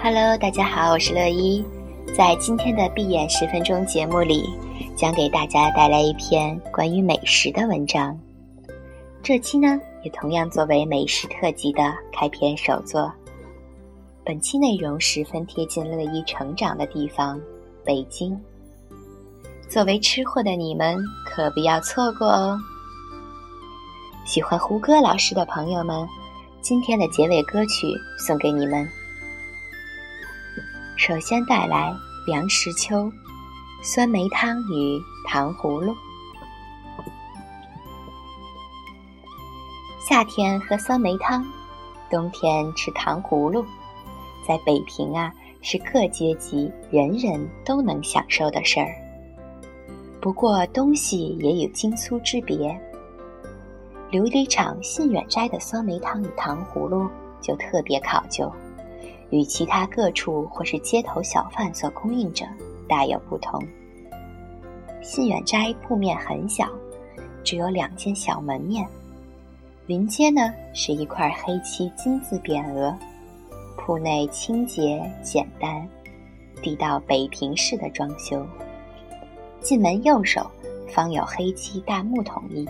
Hello，大家好，我是乐一，在今天的闭眼十分钟节目里，将给大家带来一篇关于美食的文章。这期呢，也同样作为美食特辑的开篇首作。本期内容十分贴近乐一成长的地方——北京。作为吃货的你们，可不要错过哦。喜欢胡歌老师的朋友们，今天的结尾歌曲送给你们。首先带来梁实秋，酸梅汤与糖葫芦。夏天喝酸梅汤，冬天吃糖葫芦，在北平啊，是各阶级人人都能享受的事儿。不过东西也有精粗之别。琉璃厂信远斋的酸梅汤与糖葫芦就特别考究，与其他各处或是街头小贩所供应者大有不同。信远斋铺面很小，只有两间小门面，临街呢是一块黑漆金字匾额，铺内清洁简单，地道北平式的装修。进门右手方有黑漆大木桶一。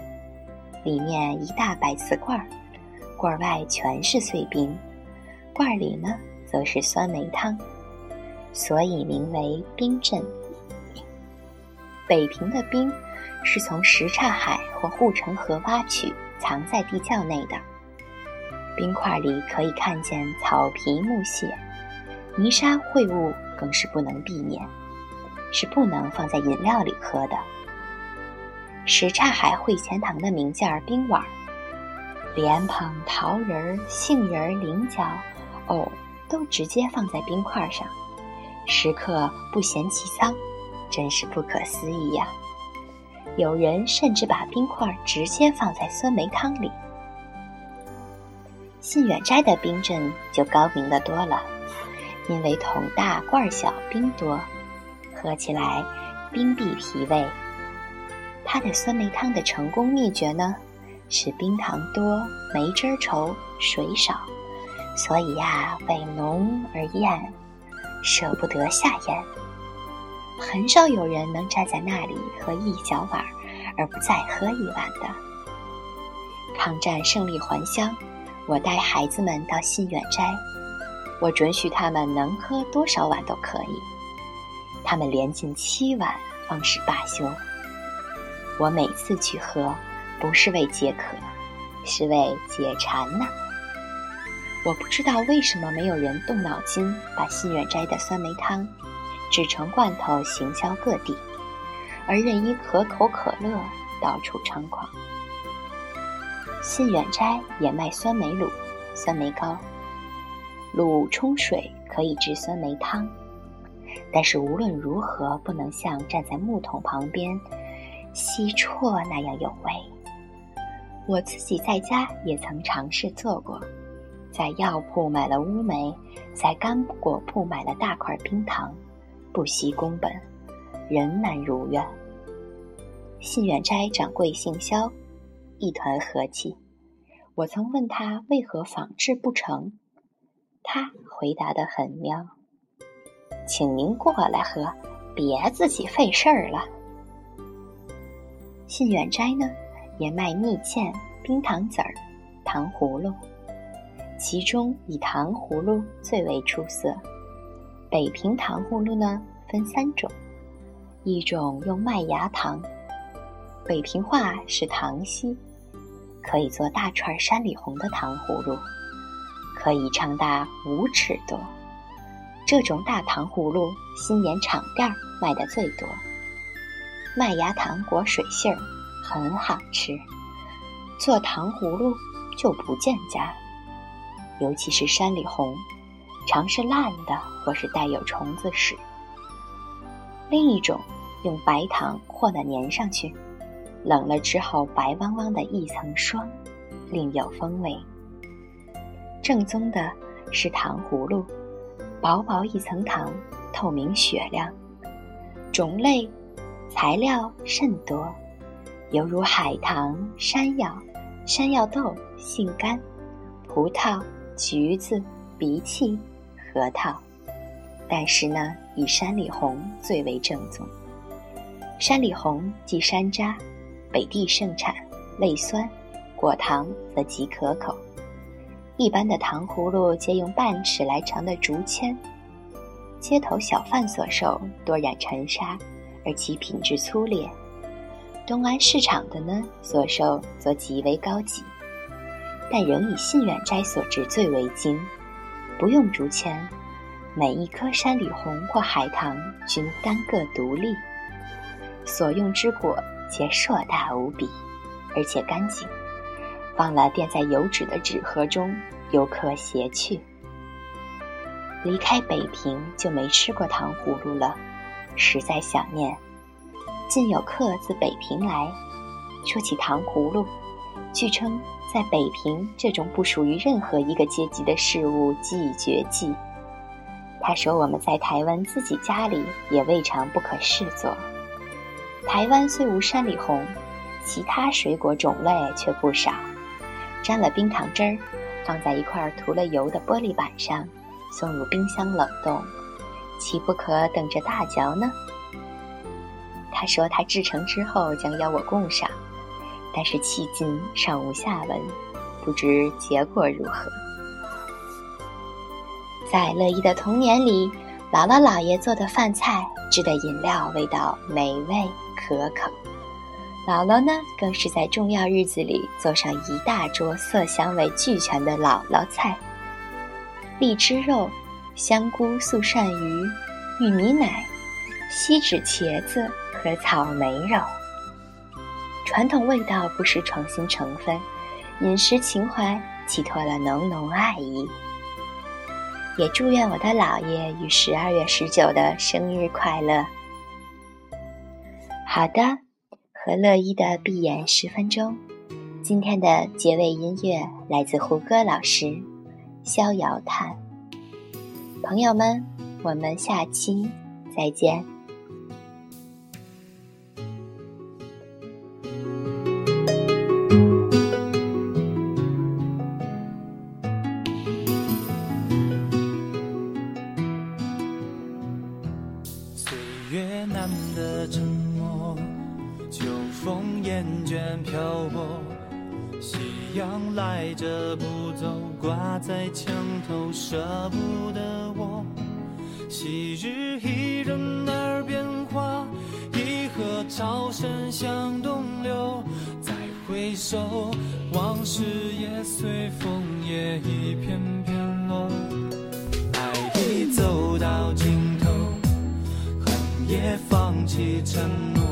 里面一大白瓷罐儿，罐外全是碎冰，罐里呢则是酸梅汤，所以名为冰镇。北平的冰是从什刹海或护城河挖取，藏在地窖内的。冰块里可以看见草皮木屑，泥沙秽物更是不能避免，是不能放在饮料里喝的。什刹海汇钱塘的名件冰碗，莲蓬、桃仁、杏仁、菱角、藕都直接放在冰块上，食客不嫌其脏，真是不可思议呀！有人甚至把冰块直接放在酸梅汤里。信远斋的冰镇就高明的多了，因为桶大罐小冰多，喝起来冰碧提味。它的酸梅汤的成功秘诀呢，是冰糖多、梅汁稠、水少，所以呀，味浓而艳，舍不得下咽。很少有人能站在那里喝一小碗而不再喝一碗的。抗战胜利还乡，我带孩子们到信远斋，我准许他们能喝多少碗都可以，他们连进七碗方是罢休。我每次去喝，不是为解渴，是为解馋呐。我不知道为什么没有人动脑筋把信远斋的酸梅汤制成罐头行销各地，而任因可口可乐到处猖狂。信远斋也卖酸梅卤、酸梅糕，卤冲水可以制酸梅汤，但是无论如何不能像站在木桶旁边。吸啜那样有味。我自己在家也曾尝试做过，在药铺买了乌梅，在干果铺买了大块冰糖，不惜工本，仍难如愿。信远斋掌柜姓肖，一团和气。我曾问他为何仿制不成，他回答得很妙：“请您过来喝，别自己费事儿了。”信远斋呢，也卖蜜饯、冰糖子儿、糖葫芦，其中以糖葫芦最为出色。北平糖葫芦呢分三种，一种用麦芽糖，北平话是糖稀，可以做大串山里红的糖葫芦，可以长达五尺多。这种大糖葫芦，新年厂店卖的最多。麦芽糖裹水馅儿，很好吃。做糖葫芦就不见家，尤其是山里红，常是烂的或是带有虫子屎。另一种用白糖和的粘上去，冷了之后白汪汪的一层霜，另有风味。正宗的是糖葫芦，薄薄一层糖，透明雪亮，种类。材料甚多，犹如海棠、山药、山药豆、杏干、葡萄、橘子、荸荠、核桃。但是呢，以山里红最为正宗。山里红即山楂，北地盛产，味酸，果糖则极可口。一般的糖葫芦皆用半尺来长的竹签，街头小贩所售多染尘沙，而其品质粗劣。东安市场的呢，所售则极为高级，但仍以信远斋所制最为精，不用竹签，每一颗山里红或海棠均单个独立，所用之果皆硕大无比，而且干净。放了垫在油纸的纸盒中，游客携去。离开北平就没吃过糖葫芦了，实在想念。近有客自北平来，说起糖葫芦，据称在北平这种不属于任何一个阶级的事物既绝迹。他说我们在台湾自己家里也未尝不可试做。台湾虽无山里红，其他水果种类却不少。沾了冰糖汁儿，放在一块涂了油的玻璃板上，送入冰箱冷冻，岂不可等着大嚼呢？他说他制成之后将邀我共赏，但是迄今尚无下文，不知结果如何。在乐意的童年里，姥姥姥爷做的饭菜、制的饮料，味道美味可口。姥姥呢，更是在重要日子里做上一大桌色香味俱全的姥姥菜：荔枝肉、香菇素鳝鱼、玉米奶、锡纸茄子和草莓肉。传统味道不失创新成分，饮食情怀寄托了浓浓爱意。也祝愿我的姥爷于十二月十九的生日快乐。好的。和乐一的闭眼十分钟，今天的结尾音乐来自胡歌老师《逍遥叹》。朋友们，我们下期再见。不走，挂在墙头舍不得我。昔日伊人耳边话，一河潮声向东流。再回首，往事也随枫叶一片片落。爱已走到尽头，恨也放弃承诺。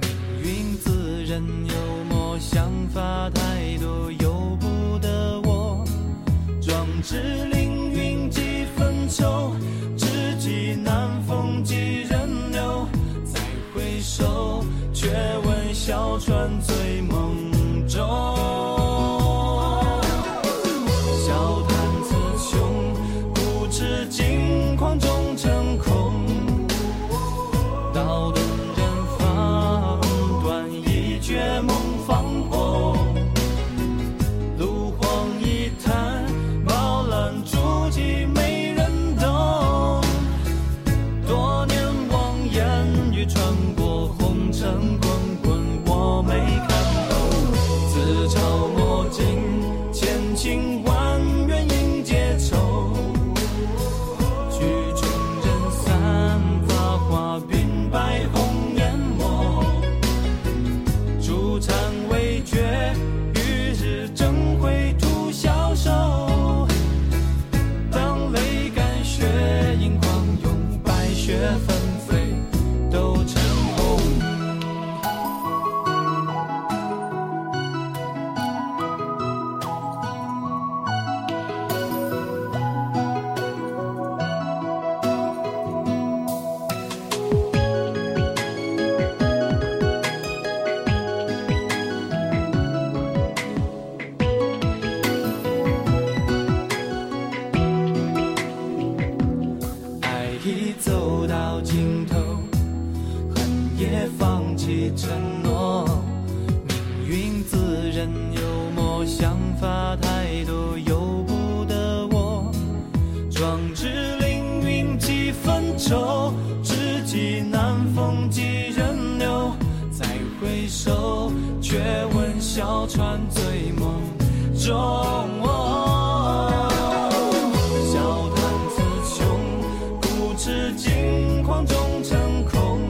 命运自认幽默，想法太多，的我。壮志凌云几分愁，知己难逢几人留。再回首，却闻小船醉梦手却闻小船醉梦中，笑叹词穷，不知镜框终成空。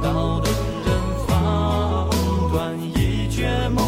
刀钝刃断，梦。